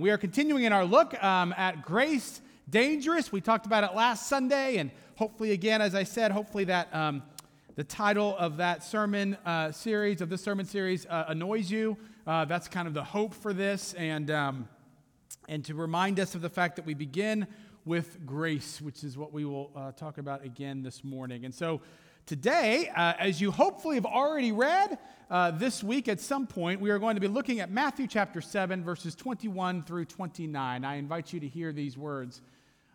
We are continuing in our look um, at grace dangerous. We talked about it last Sunday, and hopefully, again, as I said, hopefully that um, the title of that sermon uh, series, of this sermon series, uh, annoys you. Uh, that's kind of the hope for this, and, um, and to remind us of the fact that we begin with grace, which is what we will uh, talk about again this morning. And so, Today, uh, as you hopefully have already read uh, this week at some point, we are going to be looking at Matthew chapter 7, verses 21 through 29. I invite you to hear these words.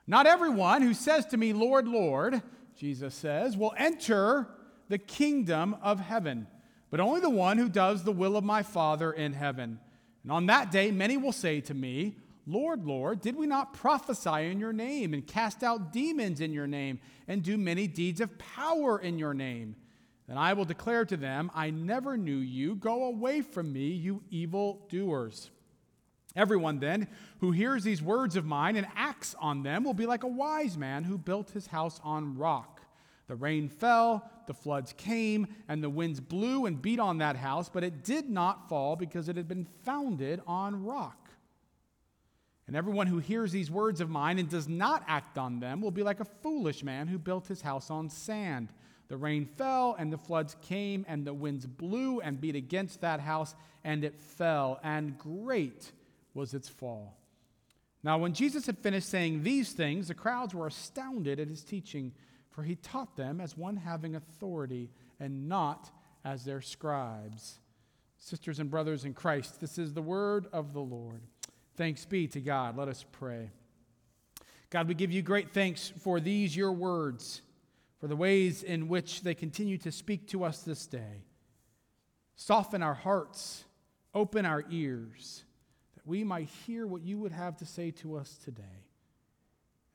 Not everyone who says to me, Lord, Lord, Jesus says, will enter the kingdom of heaven, but only the one who does the will of my Father in heaven. And on that day, many will say to me, Lord, Lord, did we not prophesy in your name and cast out demons in your name and do many deeds of power in your name? Then I will declare to them, I never knew you. Go away from me, you evil doers. Everyone then who hears these words of mine and acts on them will be like a wise man who built his house on rock. The rain fell, the floods came, and the winds blew and beat on that house, but it did not fall because it had been founded on rock. And everyone who hears these words of mine and does not act on them will be like a foolish man who built his house on sand. The rain fell, and the floods came, and the winds blew and beat against that house, and it fell, and great was its fall. Now, when Jesus had finished saying these things, the crowds were astounded at his teaching, for he taught them as one having authority and not as their scribes. Sisters and brothers in Christ, this is the word of the Lord. Thanks be to God. Let us pray. God, we give you great thanks for these, your words, for the ways in which they continue to speak to us this day. Soften our hearts, open our ears, that we might hear what you would have to say to us today.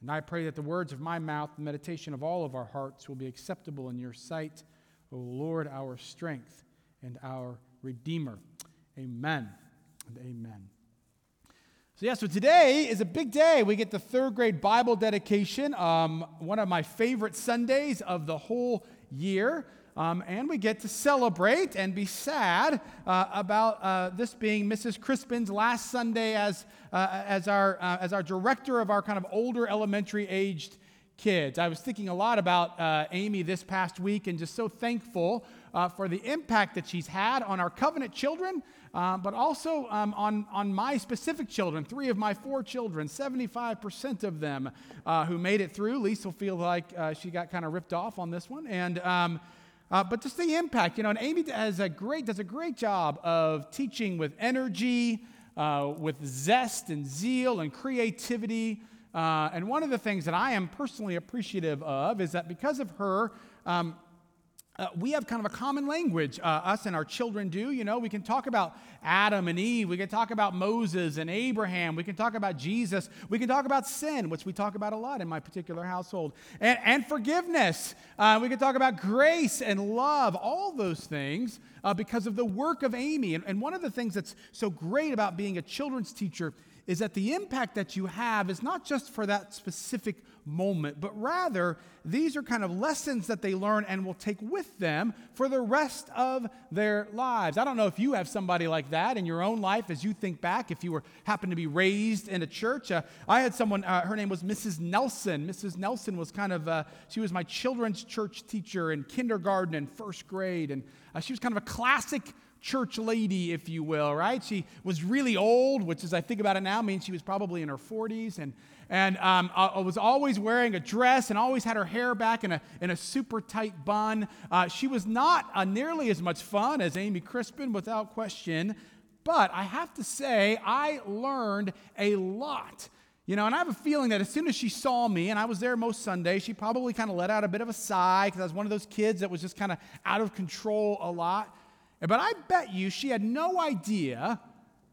And I pray that the words of my mouth, the meditation of all of our hearts, will be acceptable in your sight, O Lord, our strength and our Redeemer. Amen and amen. So, yeah, so today is a big day. We get the third grade Bible dedication, um, one of my favorite Sundays of the whole year. Um, and we get to celebrate and be sad uh, about uh, this being Mrs. Crispin's last Sunday as, uh, as, our, uh, as our director of our kind of older elementary aged kids. I was thinking a lot about uh, Amy this past week and just so thankful uh, for the impact that she's had on our covenant children, uh, but also um, on, on my specific children, three of my four children, 75% of them uh, who made it through. Lisa will feel like uh, she got kind of ripped off on this one. And, um, uh, but just the impact, you know, and Amy does a great, does a great job of teaching with energy, uh, with zest and zeal and creativity. Uh, and one of the things that I am personally appreciative of is that because of her, um, uh, we have kind of a common language, uh, us and our children do. You know, we can talk about Adam and Eve. We can talk about Moses and Abraham. We can talk about Jesus. We can talk about sin, which we talk about a lot in my particular household, and, and forgiveness. Uh, we can talk about grace and love, all those things uh, because of the work of Amy. And, and one of the things that's so great about being a children's teacher is that the impact that you have is not just for that specific moment, but rather these are kind of lessons that they learn and will take with them for the rest of their lives. I don't know if you have somebody like that in your own life as you think back, if you were happened to be raised in a church. Uh, I had someone, uh, her name was Mrs. Nelson. Mrs. Nelson was kind of, uh, she was my children's church teacher in kindergarten and first grade, and uh, she was kind of a classic church lady, if you will, right? She was really old, which, as I think about it now, means she was probably in her 40s, and, and um, I was always wearing a dress and always had her hair back in a, in a super tight bun. Uh, she was not uh, nearly as much fun as Amy Crispin, without question, but I have to say, I learned a lot. You know, and I have a feeling that as soon as she saw me, and I was there most Sundays, she probably kind of let out a bit of a sigh because I was one of those kids that was just kind of out of control a lot. But I bet you she had no idea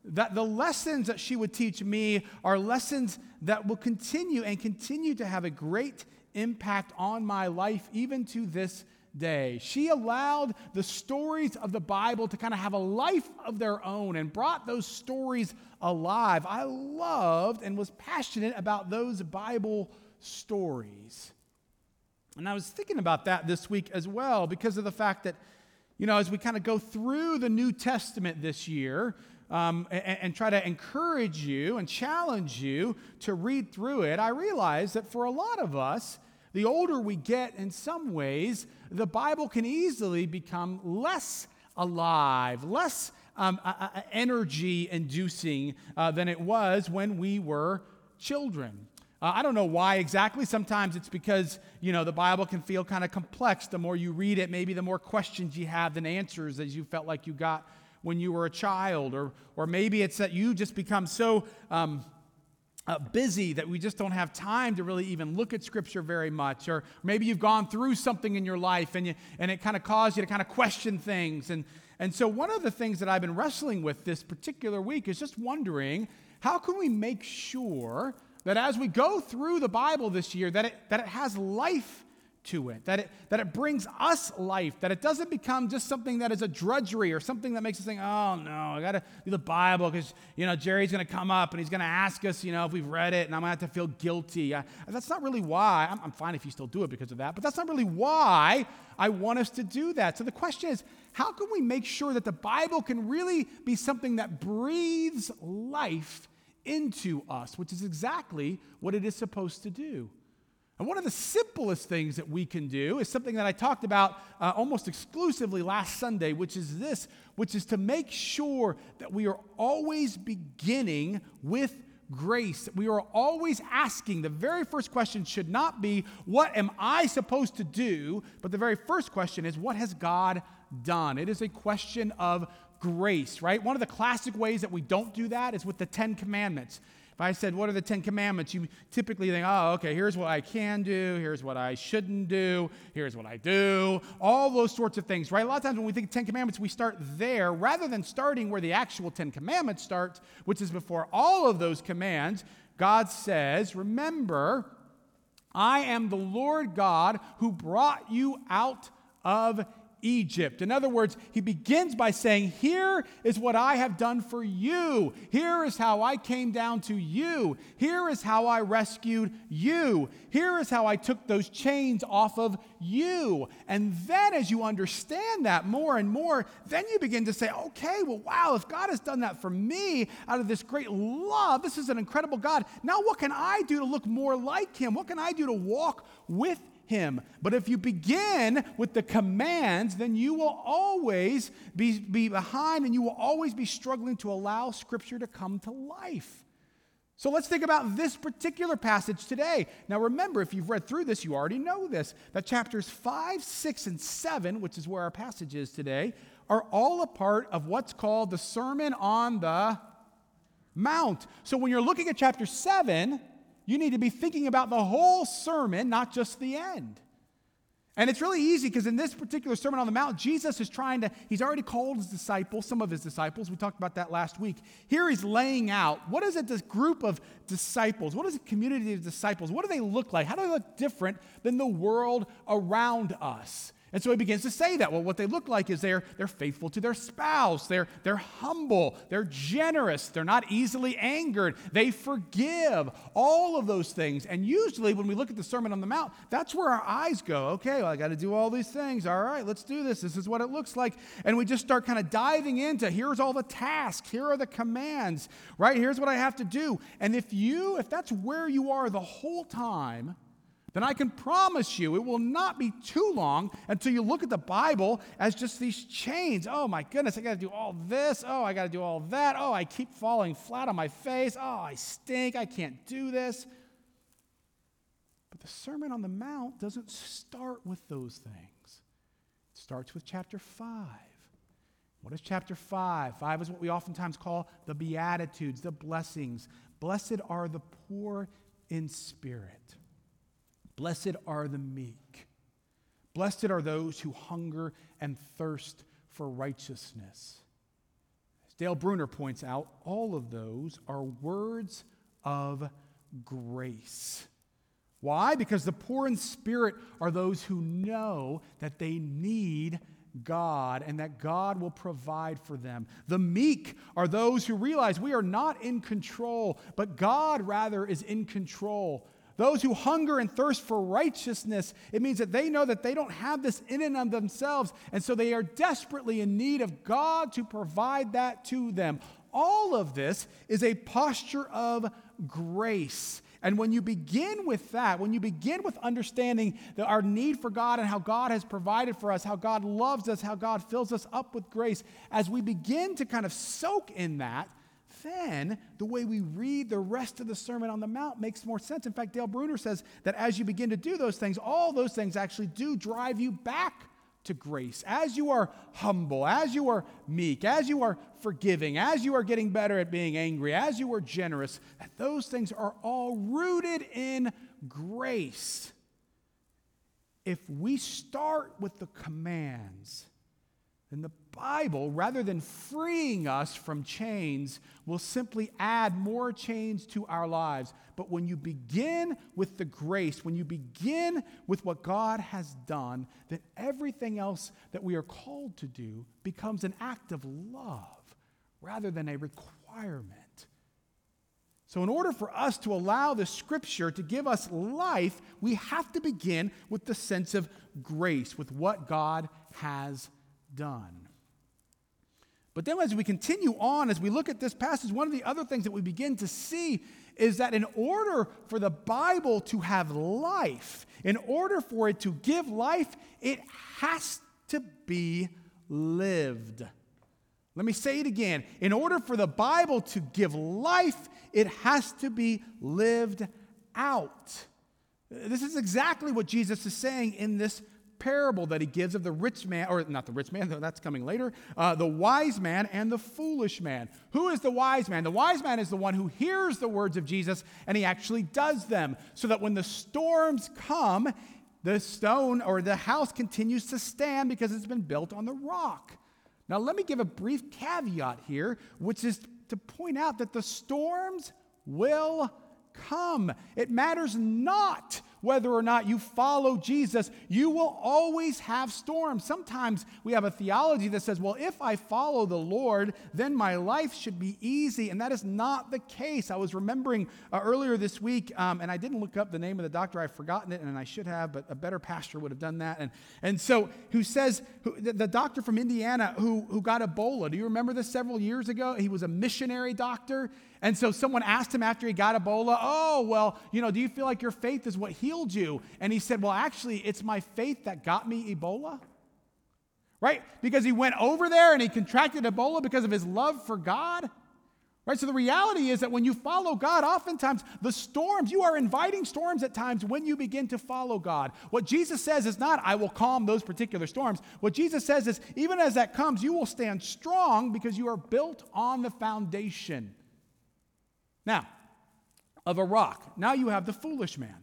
that the lessons that she would teach me are lessons that will continue and continue to have a great impact on my life, even to this day. She allowed the stories of the Bible to kind of have a life of their own and brought those stories alive. I loved and was passionate about those Bible stories. And I was thinking about that this week as well because of the fact that you know, as we kind of go through the New Testament this year, um, and, and try to encourage you and challenge you to read through it, I realize that for a lot of us, the older we get in some ways, the Bible can easily become less alive, less um, uh, energy inducing uh, than it was when we were children. Uh, I don't know why exactly. Sometimes it's because, you know, the Bible can feel kind of complex. The more you read it, maybe the more questions you have than answers as you felt like you got when you were a child. Or, or maybe it's that you just become so um, uh, busy that we just don't have time to really even look at Scripture very much. Or maybe you've gone through something in your life and, you, and it kind of caused you to kind of question things. And, and so, one of the things that I've been wrestling with this particular week is just wondering how can we make sure that as we go through the Bible this year, that it, that it has life to it, that it, that it brings us life, that it doesn't become just something that is a drudgery or something that makes us think, oh no, I got to do the Bible because, you know, Jerry's to come up and he's to ask us, you know, if we've read it and I'm to have to feel guilty. I, that's not really why. I'm, I'm fine if you still do it because of that, but that's not really why I want us to do that. So the question is, how can we make sure that the Bible can really be something that breathes life into us, which is exactly what it is supposed to do. And one of the simplest things that we can do is something that I talked about uh, almost exclusively last Sunday, which is this, which is to make sure that we are always beginning with grace. We are always asking. The very first question should not be, What am I supposed to do? But the very first question is, What has God done? It is a question of grace, right? One of the classic ways that we don't do that is with the Ten Commandments. If I said, What are the Ten Commandments? you typically think, Oh, okay, here's what I can do, here's what I shouldn't do, here's what I do, all those sorts of things, right? A lot of times when we think Ten Commandments, we start there rather than starting where the actual Ten Commandments start, which is before all of those commands. God says, Remember, I am the Lord God who brought you out of Egypt. In other words, he begins by saying, Here is what I have done for you. Here is how I came down to you. Here is how I rescued you. Here is how I took those chains off of you. And then, as you understand that more and more, then you begin to say, Okay, well, wow, if God has done that for me out of this great love, this is an incredible God. Now, what can I do to look more like him? What can I do to walk with him. But if you begin with the commands, then you will always be, be behind and you will always be struggling to allow Scripture to come to life. So let's think about this particular passage today. Now, remember, if you've read through this, you already know this that chapters 5, 6, and 7, which is where our passage is today, are all a part of what's called the Sermon on the Mount. So when you're looking at chapter 7, you need to be thinking about the whole sermon, not just the end. And it's really easy because in this particular Sermon on the Mount, Jesus is trying to, he's already called his disciples, some of his disciples. We talked about that last week. Here he's laying out what is it, this group of disciples? What is a community of disciples? What do they look like? How do they look different than the world around us? And so he begins to say that. Well, what they look like is they're, they're faithful to their spouse, they're, they're humble, they're generous, they're not easily angered, they forgive, all of those things. And usually when we look at the Sermon on the Mount, that's where our eyes go. Okay, well, I got to do all these things. All right, let's do this. This is what it looks like. And we just start kind of diving into here's all the tasks, here are the commands, right? Here's what I have to do. And if you, if that's where you are the whole time, then I can promise you it will not be too long until you look at the Bible as just these chains. Oh my goodness, I got to do all this. Oh, I got to do all that. Oh, I keep falling flat on my face. Oh, I stink. I can't do this. But the Sermon on the Mount doesn't start with those things, it starts with chapter 5. What is chapter 5? 5 is what we oftentimes call the Beatitudes, the blessings. Blessed are the poor in spirit. Blessed are the meek. Blessed are those who hunger and thirst for righteousness. As Dale Bruner points out, all of those are words of grace. Why? Because the poor in spirit are those who know that they need God and that God will provide for them. The meek are those who realize we are not in control, but God rather is in control. Those who hunger and thirst for righteousness, it means that they know that they don't have this in and of themselves, and so they are desperately in need of God to provide that to them. all of this is a posture of grace. And when you begin with that, when you begin with understanding that our need for God and how God has provided for us, how God loves us, how God fills us up with grace, as we begin to kind of soak in that, then the way we read the rest of the Sermon on the Mount makes more sense. In fact, Dale Bruner says that as you begin to do those things, all those things actually do drive you back to grace. As you are humble, as you are meek, as you are forgiving, as you are getting better at being angry, as you are generous, that those things are all rooted in grace. If we start with the commands, then the Bible, rather than freeing us from chains, will simply add more chains to our lives. But when you begin with the grace, when you begin with what God has done, then everything else that we are called to do becomes an act of love rather than a requirement. So, in order for us to allow the scripture to give us life, we have to begin with the sense of grace, with what God has done. But then, as we continue on, as we look at this passage, one of the other things that we begin to see is that in order for the Bible to have life, in order for it to give life, it has to be lived. Let me say it again. In order for the Bible to give life, it has to be lived out. This is exactly what Jesus is saying in this parable that he gives of the rich man, or not the rich man, that's coming later, uh, the wise man and the foolish man. Who is the wise man? The wise man is the one who hears the words of Jesus and he actually does them, so that when the storms come, the stone or the house continues to stand because it's been built on the rock. Now, let me give a brief caveat here, which is to point out that the storms will come. It matters not whether or not you follow Jesus, you will always have storms. Sometimes we have a theology that says, well, if I follow the Lord, then my life should be easy. And that is not the case. I was remembering uh, earlier this week, um, and I didn't look up the name of the doctor. I've forgotten it, and I should have, but a better pastor would have done that. And, and so, who says, who, the, the doctor from Indiana who, who got Ebola, do you remember this several years ago? He was a missionary doctor. And so someone asked him after he got Ebola, Oh, well, you know, do you feel like your faith is what healed you? And he said, Well, actually, it's my faith that got me Ebola. Right? Because he went over there and he contracted Ebola because of his love for God. Right? So the reality is that when you follow God, oftentimes the storms, you are inviting storms at times when you begin to follow God. What Jesus says is not, I will calm those particular storms. What Jesus says is, even as that comes, you will stand strong because you are built on the foundation now, of a rock. Now you have the foolish man.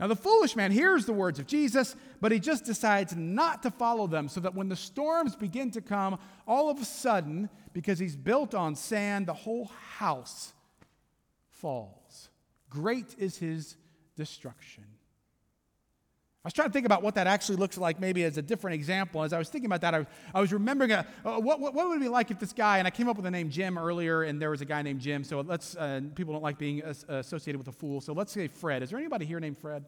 Now, the foolish man hears the words of Jesus, but he just decides not to follow them, so that when the storms begin to come, all of a sudden, because he's built on sand, the whole house falls. Great is his destruction. I was trying to think about what that actually looks like, maybe as a different example. As I was thinking about that, I, I was remembering uh, uh, what, what, what, would it be like if this guy, and I came up with the name Jim earlier, and there was a guy named Jim, so let's, uh, people don't like being associated with a fool, so let's say Fred. Is there anybody here named Fred?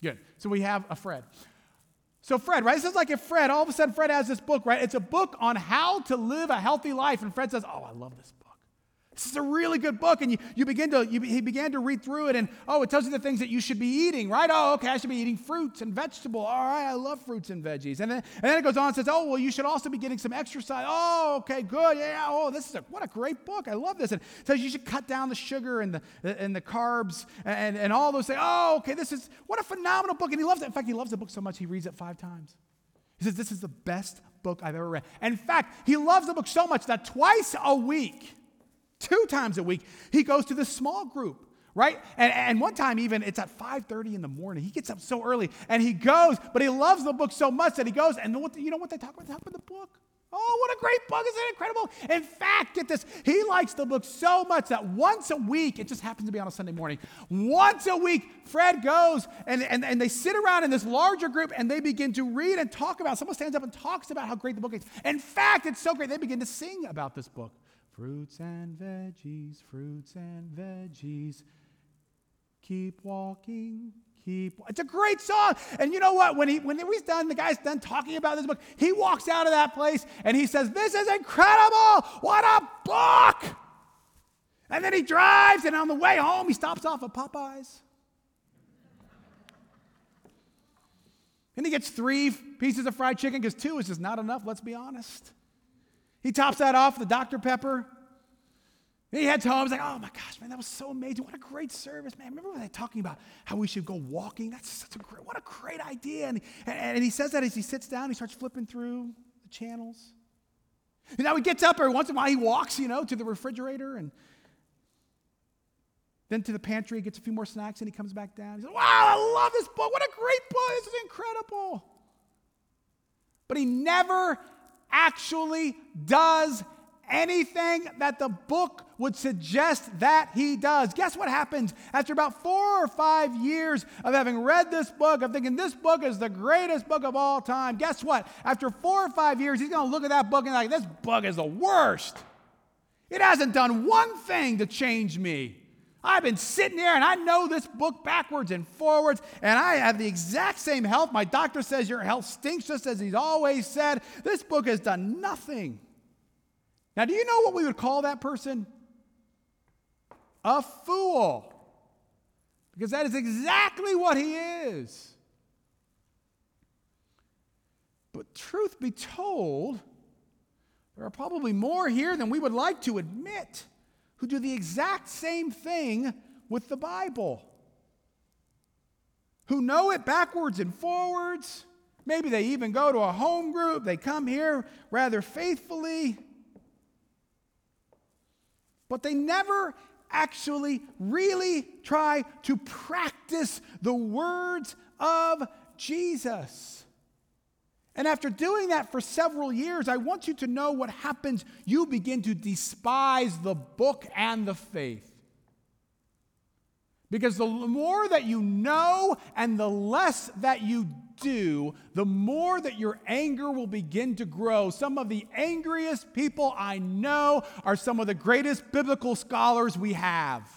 Good. So we have a Fred. So, Fred, right? This is like if Fred, all of a sudden, Fred has this book, right? It's a book on how to live a healthy life, and Fred says, Oh, I love this book. This is a really good book. And you, you begin to, you, he began to read through it, and oh, it tells you the things that you should be eating, right? Oh, okay, I should be eating fruits and vegetables. All right, I love fruits and veggies. And then, and then it goes on and says, oh, well, you should also be getting some exercise. Oh, okay, good. Yeah, oh, this is a, what a great book. I love this. And it says you should cut down the sugar and the, and the carbs and, and all those things. Oh, okay, this is, what a phenomenal book. And he loves it. In fact, he loves the book so much, he reads it five times. He says, this is the best book I've ever read. in fact, he loves the book so much that twice a week, two times a week, he goes to this small group right? And, and one time even it's at 5.30 in the morning. He gets up so early and he goes but he loves the book so much that he goes and what, you know what they talk about? They talk about the book. Oh what a great book. Isn't it incredible? In fact get this he likes the book so much that once a week it just happens to be on a sunday morning once a week fred goes and, and, and they sit around in this larger group and they begin to read and talk about someone stands up and talks about how great the book is. In fact it's so great they begin to sing about this book Fruits and veggies, fruits and veggies keep walking, keep. It's a great song. And you know what? When he when he's done, the guy's done talking about this book. He walks out of that place and he says, "This is incredible! What a book!" And then he drives, and on the way home, he stops off at Popeyes. And he gets three pieces of fried chicken because two is just not enough, let's be honest. He tops that off with Dr. Pepper. He heads home. He's like, oh my gosh, man, that was so amazing. What a great service, man. Remember when they talking about how we should go walking? That's such a great, what a great idea. And, and, and he says that as he sits down, he starts flipping through the channels. And now he gets up every once in a while, he walks, you know, to the refrigerator and then to the pantry, he gets a few more snacks and he comes back down. He says, Wow, I love this book. What a great book. This is incredible. But he never actually does anything that the book would suggest that he does. Guess what happens after about four or five years of having read this book, of thinking this book is the greatest book of all time? Guess what? After four or five years, he's going to look at that book and like, this book is the worst. It hasn't done one thing to change me. I've been sitting here and I know this book backwards and forwards, and I have the exact same health. My doctor says your health stinks just as he's always said. This book has done nothing. Now, do you know what we would call that person? A fool. Because that is exactly what he is. But truth be told, there are probably more here than we would like to admit who do the exact same thing with the Bible, who know it backwards and forwards. Maybe they even go to a home group, they come here rather faithfully, but they never actually really try to practice the words of Jesus. And after doing that for several years, I want you to know what happens. You begin to despise the book and the faith. Because the more that you know and the less that you do, the more that your anger will begin to grow. Some of the angriest people I know are some of the greatest biblical scholars we have.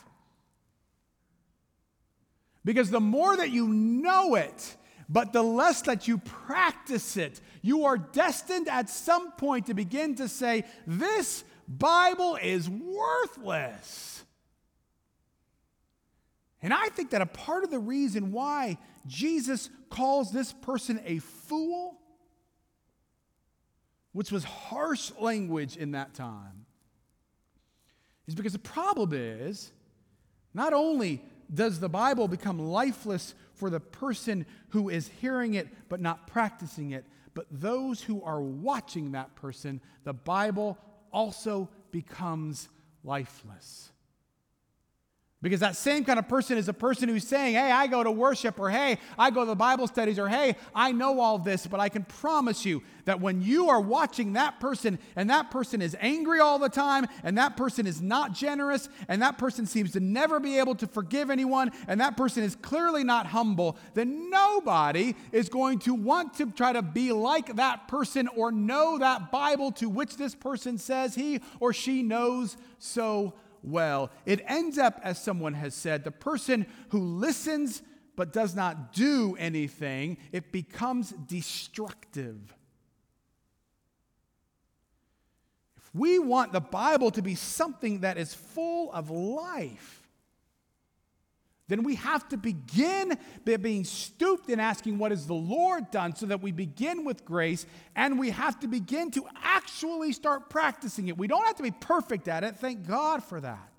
Because the more that you know it, but the less that you practice it, you are destined at some point to begin to say, This Bible is worthless. And I think that a part of the reason why Jesus calls this person a fool, which was harsh language in that time, is because the problem is not only does the Bible become lifeless for the person who is hearing it but not practicing it, but those who are watching that person, the Bible also becomes lifeless. Because that same kind of person is a person who's saying, Hey, I go to worship, or Hey, I go to the Bible studies, or Hey, I know all this, but I can promise you that when you are watching that person and that person is angry all the time, and that person is not generous, and that person seems to never be able to forgive anyone, and that person is clearly not humble, then nobody is going to want to try to be like that person or know that Bible to which this person says he or she knows so well. It ends up, as someone has said, the person who listens but does not do anything, it becomes destructive. If we want the Bible to be something that is full of life, then we have to begin by being stooped and asking, What has the Lord done? so that we begin with grace and we have to begin to actually start practicing it. We don't have to be perfect at it, thank God for that.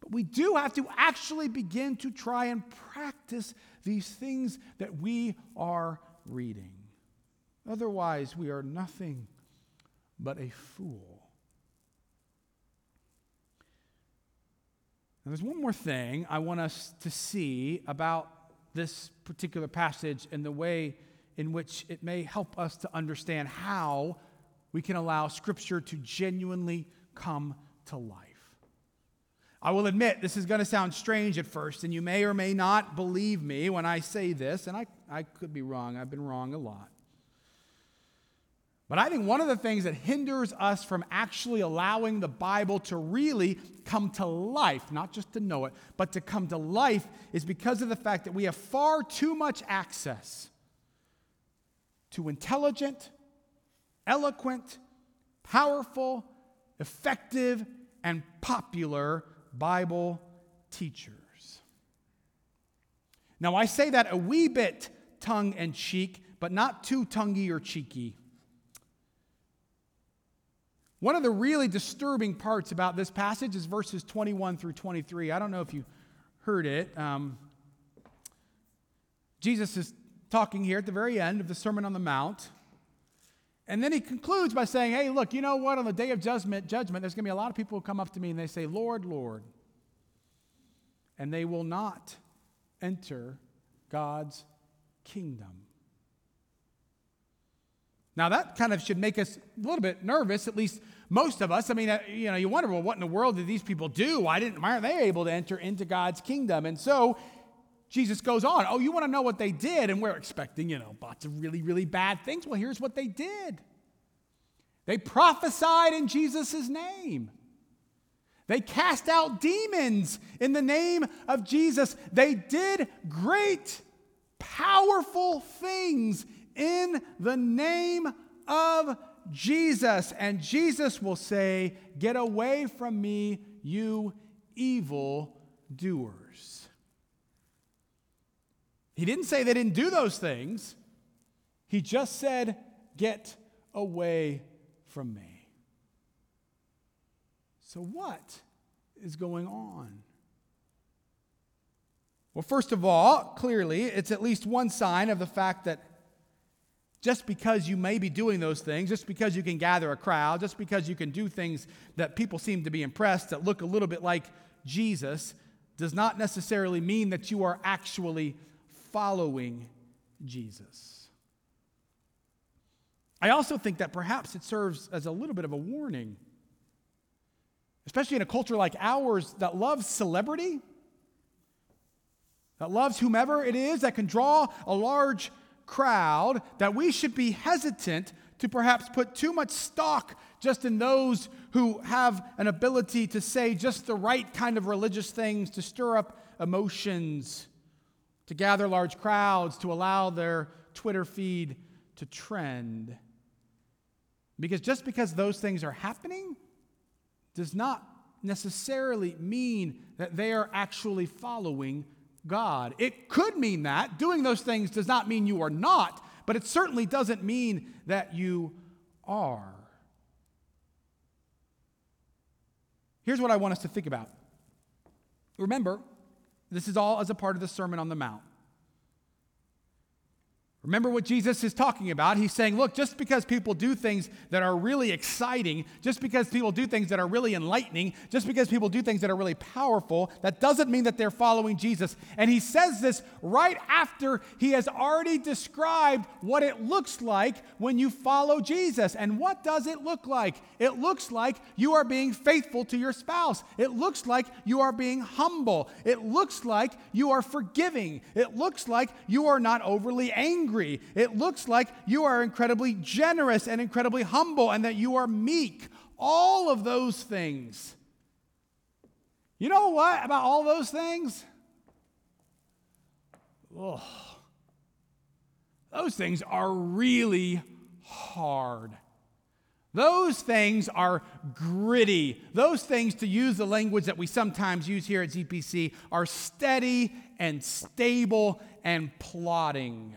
But we do have to actually begin to try and practice these things that we are reading. Otherwise, we are nothing but a fool. Now, there's one more thing I want us to see about this particular passage and the way in which it may help us to understand how we can allow Scripture to genuinely come to life. I will admit this is going to sound strange at first, and you may or may not believe me when I say this, and I, I could be wrong. I've been wrong a lot. But I think one of the things that hinders us from actually allowing the Bible to really come to life, not just to know it, but to come to life, is because of the fact that we have far too much access to intelligent, eloquent, powerful, effective, and popular Bible teachers. Now, I say that a wee bit tongue in cheek, but not too tonguey or cheeky. One of the really disturbing parts about this passage is verses 21 through 23. I don't know if you heard it. Um, Jesus is talking here at the very end of the Sermon on the Mount. And then he concludes by saying, Hey, look, you know what? On the day of judgment, judgment there's going to be a lot of people who come up to me and they say, Lord, Lord. And they will not enter God's kingdom. Now, that kind of should make us a little bit nervous, at least most of us. I mean, uh, you know, you wonder, well, what in the world did these people do? Why, didn't, why aren't they able to enter into God's kingdom? And so Jesus goes on, oh, you want to know what they did? And we're expecting, you know, lots of really, really bad things. Well, here's what they did they prophesied in Jesus' name. They cast out demons in the name of Jesus. They did great, powerful things in the name of Jesus. And Jesus will say, Get away from me, you evil doers. He didn't say they didn't do those things, he just said, Get away from me. So, what is going on? Well, first of all, clearly, it's at least one sign of the fact that just because you may be doing those things, just because you can gather a crowd, just because you can do things that people seem to be impressed that look a little bit like Jesus, does not necessarily mean that you are actually following Jesus. I also think that perhaps it serves as a little bit of a warning especially in a culture like ours that loves celebrity, that loves whomever it is, that can draw a large crowd, that we should be hesitant to perhaps put too much stock just in those who have an ability to say just the right kind of religious things, to stir up emotions, to gather large crowds, to allow their Twitter feed to trend. Because just because those things are happening does not necessarily mean that they are actually following God. It could mean that. Doing those things does not mean you are not, but it certainly doesn't mean that you are. Here's what I want us to think about. Remember, this is all as a part of the Sermon on the Mount. Remember what Jesus is talking about? He's saying, look, just because people do things that are really exciting, just because people do things that are really enlightening, just because people do things that are really powerful, that doesn't mean that they're following Jesus. And he says this right after he has already described what it looks like when you follow Jesus. And what does it look like? It looks like you are being faithful to your spouse. It looks like you are being humble. It looks like you are forgiving. It looks like you are not overly angry It looks like you are incredibly generous and incredibly humble and that you are meek. All of those things. You know what about all those things? Oh, those things are really hard. Those things are gritty. Those things, to use the language that we sometimes use here at ZPC, are steady and stable and plodding.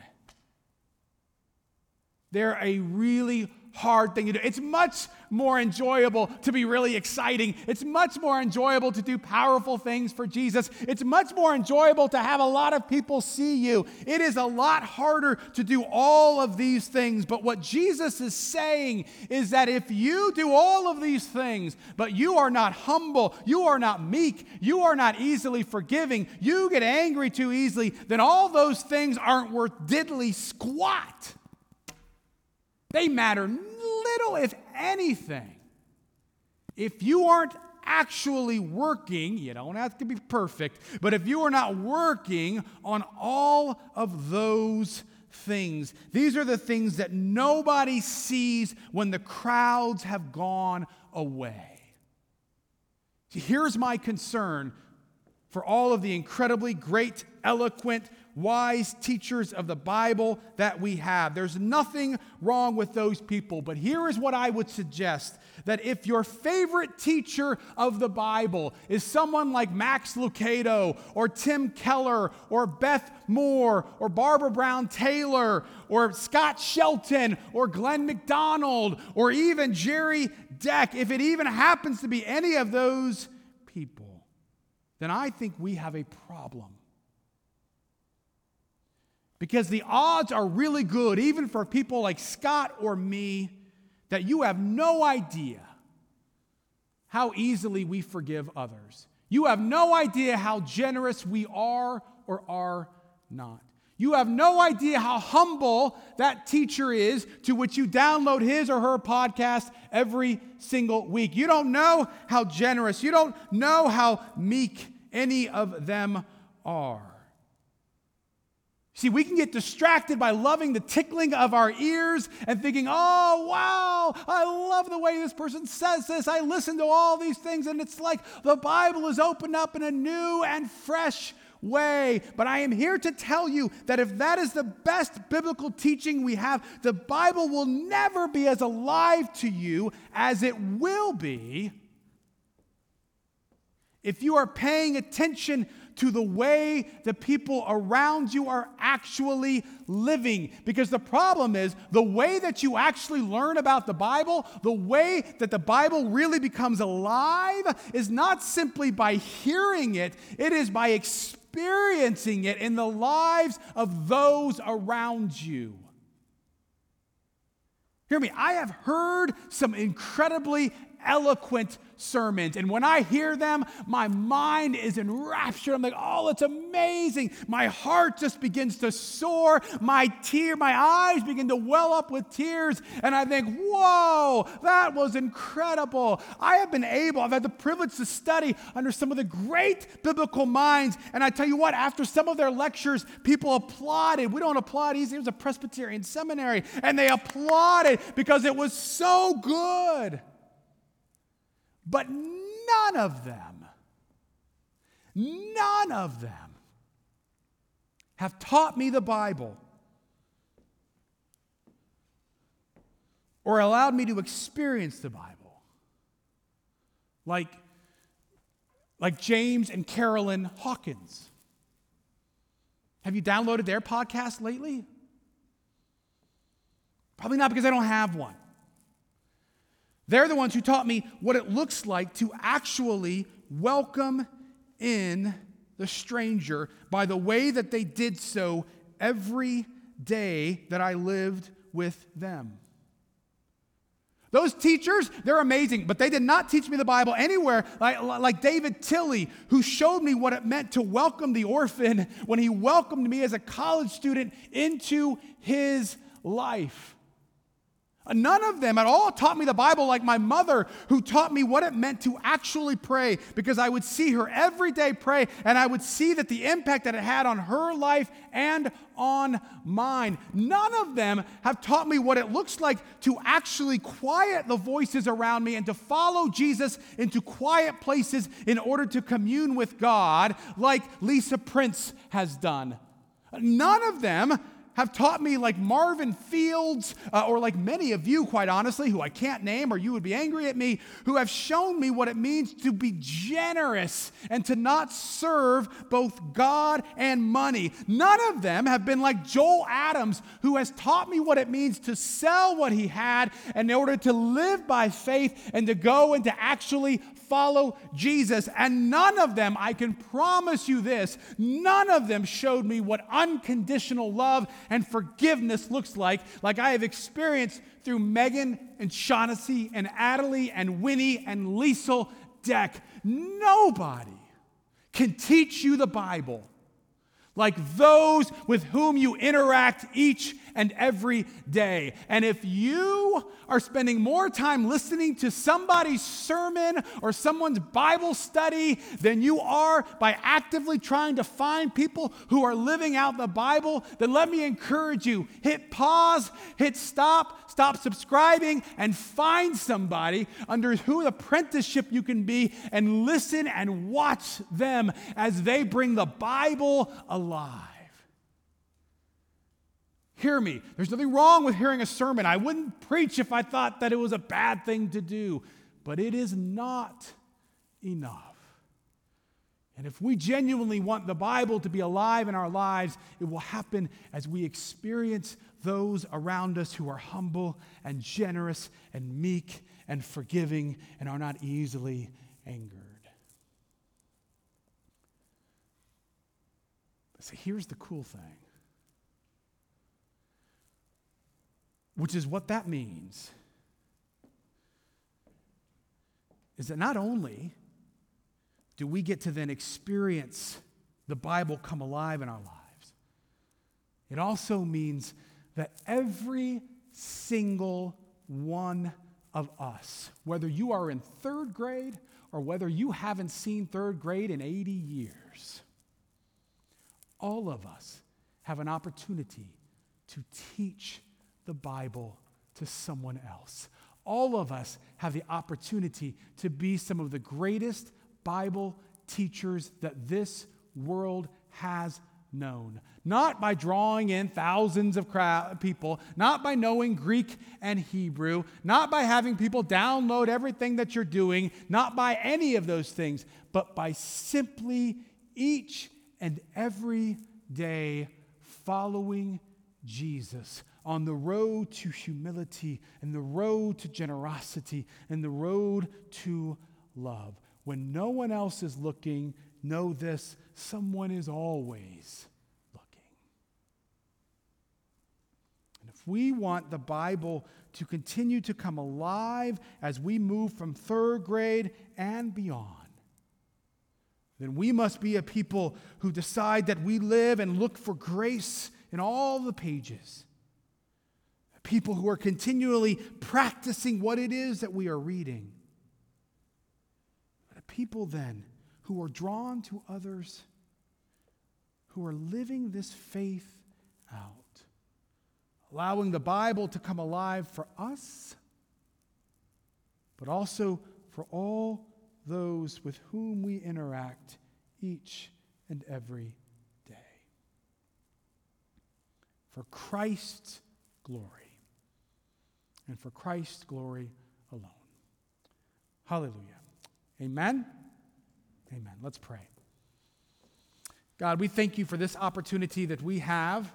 They're a really hard thing to do. It's much more enjoyable to be really exciting. It's much more enjoyable to do powerful things for Jesus. It's much more enjoyable to have a lot of people see you. It is a lot harder to do all of these things. But what Jesus is saying is that if you do all of these things, but you are not humble, you are not meek, you are not easily forgiving, you get angry too easily, then all those things aren't worth diddly squat. They matter little, if anything. If you aren't actually working, you don't have to be perfect, but if you are not working on all of those things. These are the things that nobody sees when the crowds have gone away. See, here's my concern for all of the incredibly great, eloquent, wise teachers of the Bible that we have. There's nothing wrong with those people, but here is what I would suggest that if your favorite teacher of the Bible is someone like Max Lucado or Tim Keller or Beth Moore or Barbara Brown Taylor or Scott Shelton or Glenn McDonald or even Jerry Deck, if it even happens to be any of those people, then I think we have a problem. Because the odds are really good, even for people like Scott or me, that you have no idea how easily we forgive others. You have no idea how generous we are or are not. You have no idea how humble that teacher is to which you download his or her podcast every single week. You don't know how generous, you don't know how meek any of them are. See, we can get distracted by loving the tickling of our ears and thinking, oh, wow, I love the way this person says this. I listen to all these things, and it's like the Bible is opened up in a new and fresh way. But I am here to tell you that if that is the best biblical teaching we have, the Bible will never be as alive to you as it will be if you are paying attention to the way the people around you are actually living. Because the problem is, the way that you actually learn about the Bible, the way that the Bible really becomes alive, is not simply by hearing it, it is by experiencing it in the lives of those around you. Hear me, I have heard some incredibly eloquent sermons. And when I hear them, my mind is enraptured. I'm like, oh, it's amazing. My heart just begins to soar. My tear, my eyes begin to well up with tears. And I think, whoa, that was incredible. I have been able, I've had the privilege to study under some of the great biblical minds. And I tell you what, after some of their lectures, people applauded. We don't applaud easy. It was a Presbyterian seminary. And they applauded because it was so good. But none of them, none of them have taught me the Bible or allowed me to experience the Bible like, like James and Carolyn Hawkins. Have you downloaded their podcast lately? Probably not because I don't have one. They're the ones who taught me what it looks like to actually welcome in the stranger by the way that they did so every day that I lived with them. Those teachers, they're amazing, but they did not teach me the Bible anywhere like, like David Tilley, who showed me what it meant to welcome the orphan when he welcomed me as a college student into his life. None of them at all taught me the Bible like my mother, who taught me what it meant to actually pray, because I would see her every day pray, and I would see that the impact that it had on her life and on mine. None of them have taught me what it looks like to actually quiet the voices around me and to follow Jesus into quiet places in order to commune with God, like Lisa Prince has done. None of them have taught me, like Marvin Fields, uh, or like many of you, quite honestly, who I can't name or you would be angry at me, who have shown me what it means to be generous and to not serve both God and money. None of them have been like Joel Adams, who has taught me what it means to sell what he had in order to live by faith and to go and to actually follow Jesus. And none of them, I can promise you this, none of them showed me what unconditional love and forgiveness looks like, like I have experienced through Megan and Shaughnessy and Adelie and Winnie and Liesel Deck. Nobody can teach you the Bible like those with whom you interact each and every day. And if you are spending more time listening to somebody's sermon or someone's Bible study than you are by actively trying to find people who are living out the Bible, then let me encourage you hit pause, hit stop, stop subscribing, and find somebody under whose apprenticeship you can be and listen and watch them as they bring the Bible alive. Hear me. There's nothing wrong with hearing a sermon. I wouldn't preach if I thought that it was a bad thing to do, but it is not enough. And if we genuinely want the Bible to be alive in our lives, it will happen as we experience those around us who are humble and generous and meek and forgiving and are not easily angered. So here's the cool thing Which is what that means is that not only do we get to then experience the Bible come alive in our lives, it also means that every single one of us, whether you are in third grade or whether you haven't seen third grade in 80 years, all of us have an opportunity to teach the Bible to someone else. All of us have the opportunity to be some of the greatest Bible teachers that this world has known. Not by drawing in thousands of crowd, people, not by knowing Greek and Hebrew, not by having people download everything that you're doing, not by any of those things, but by simply each and every day following Jesus on the road to humility and the road to generosity and the road to love. When no one else is looking, know this someone is always looking. And if we want the Bible to continue to come alive as we move from third grade and beyond, then we must be a people who decide that we live and look for grace in all the pages people who are continually practicing what it is that we are reading. But people then who are drawn to others who are living this faith out, allowing the Bible to come alive for us, but also for all those with whom we interact each and every day. For Christ's glory and for Christ's glory alone. Hallelujah. Amen. Amen. Let's pray. God, we thank you for this opportunity that we have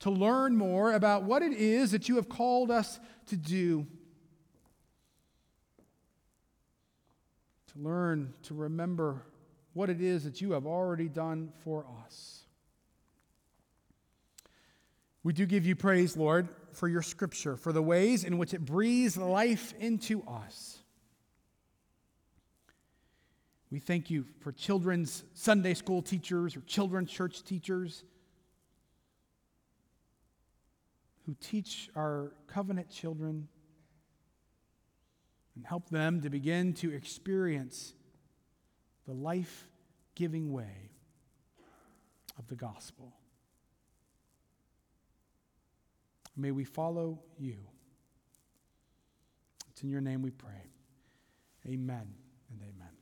to learn more about what it is that you have called us to do. To learn, to remember what it is that you have already done for us. We do give you praise, Lord, for your scripture, for the ways in which it breathes life into us. We thank you for children's Sunday school teachers or children's church teachers who teach our covenant children and help them to begin to experience the life giving way of the gospel. May we follow you. It's in your name we pray. Amen and amen.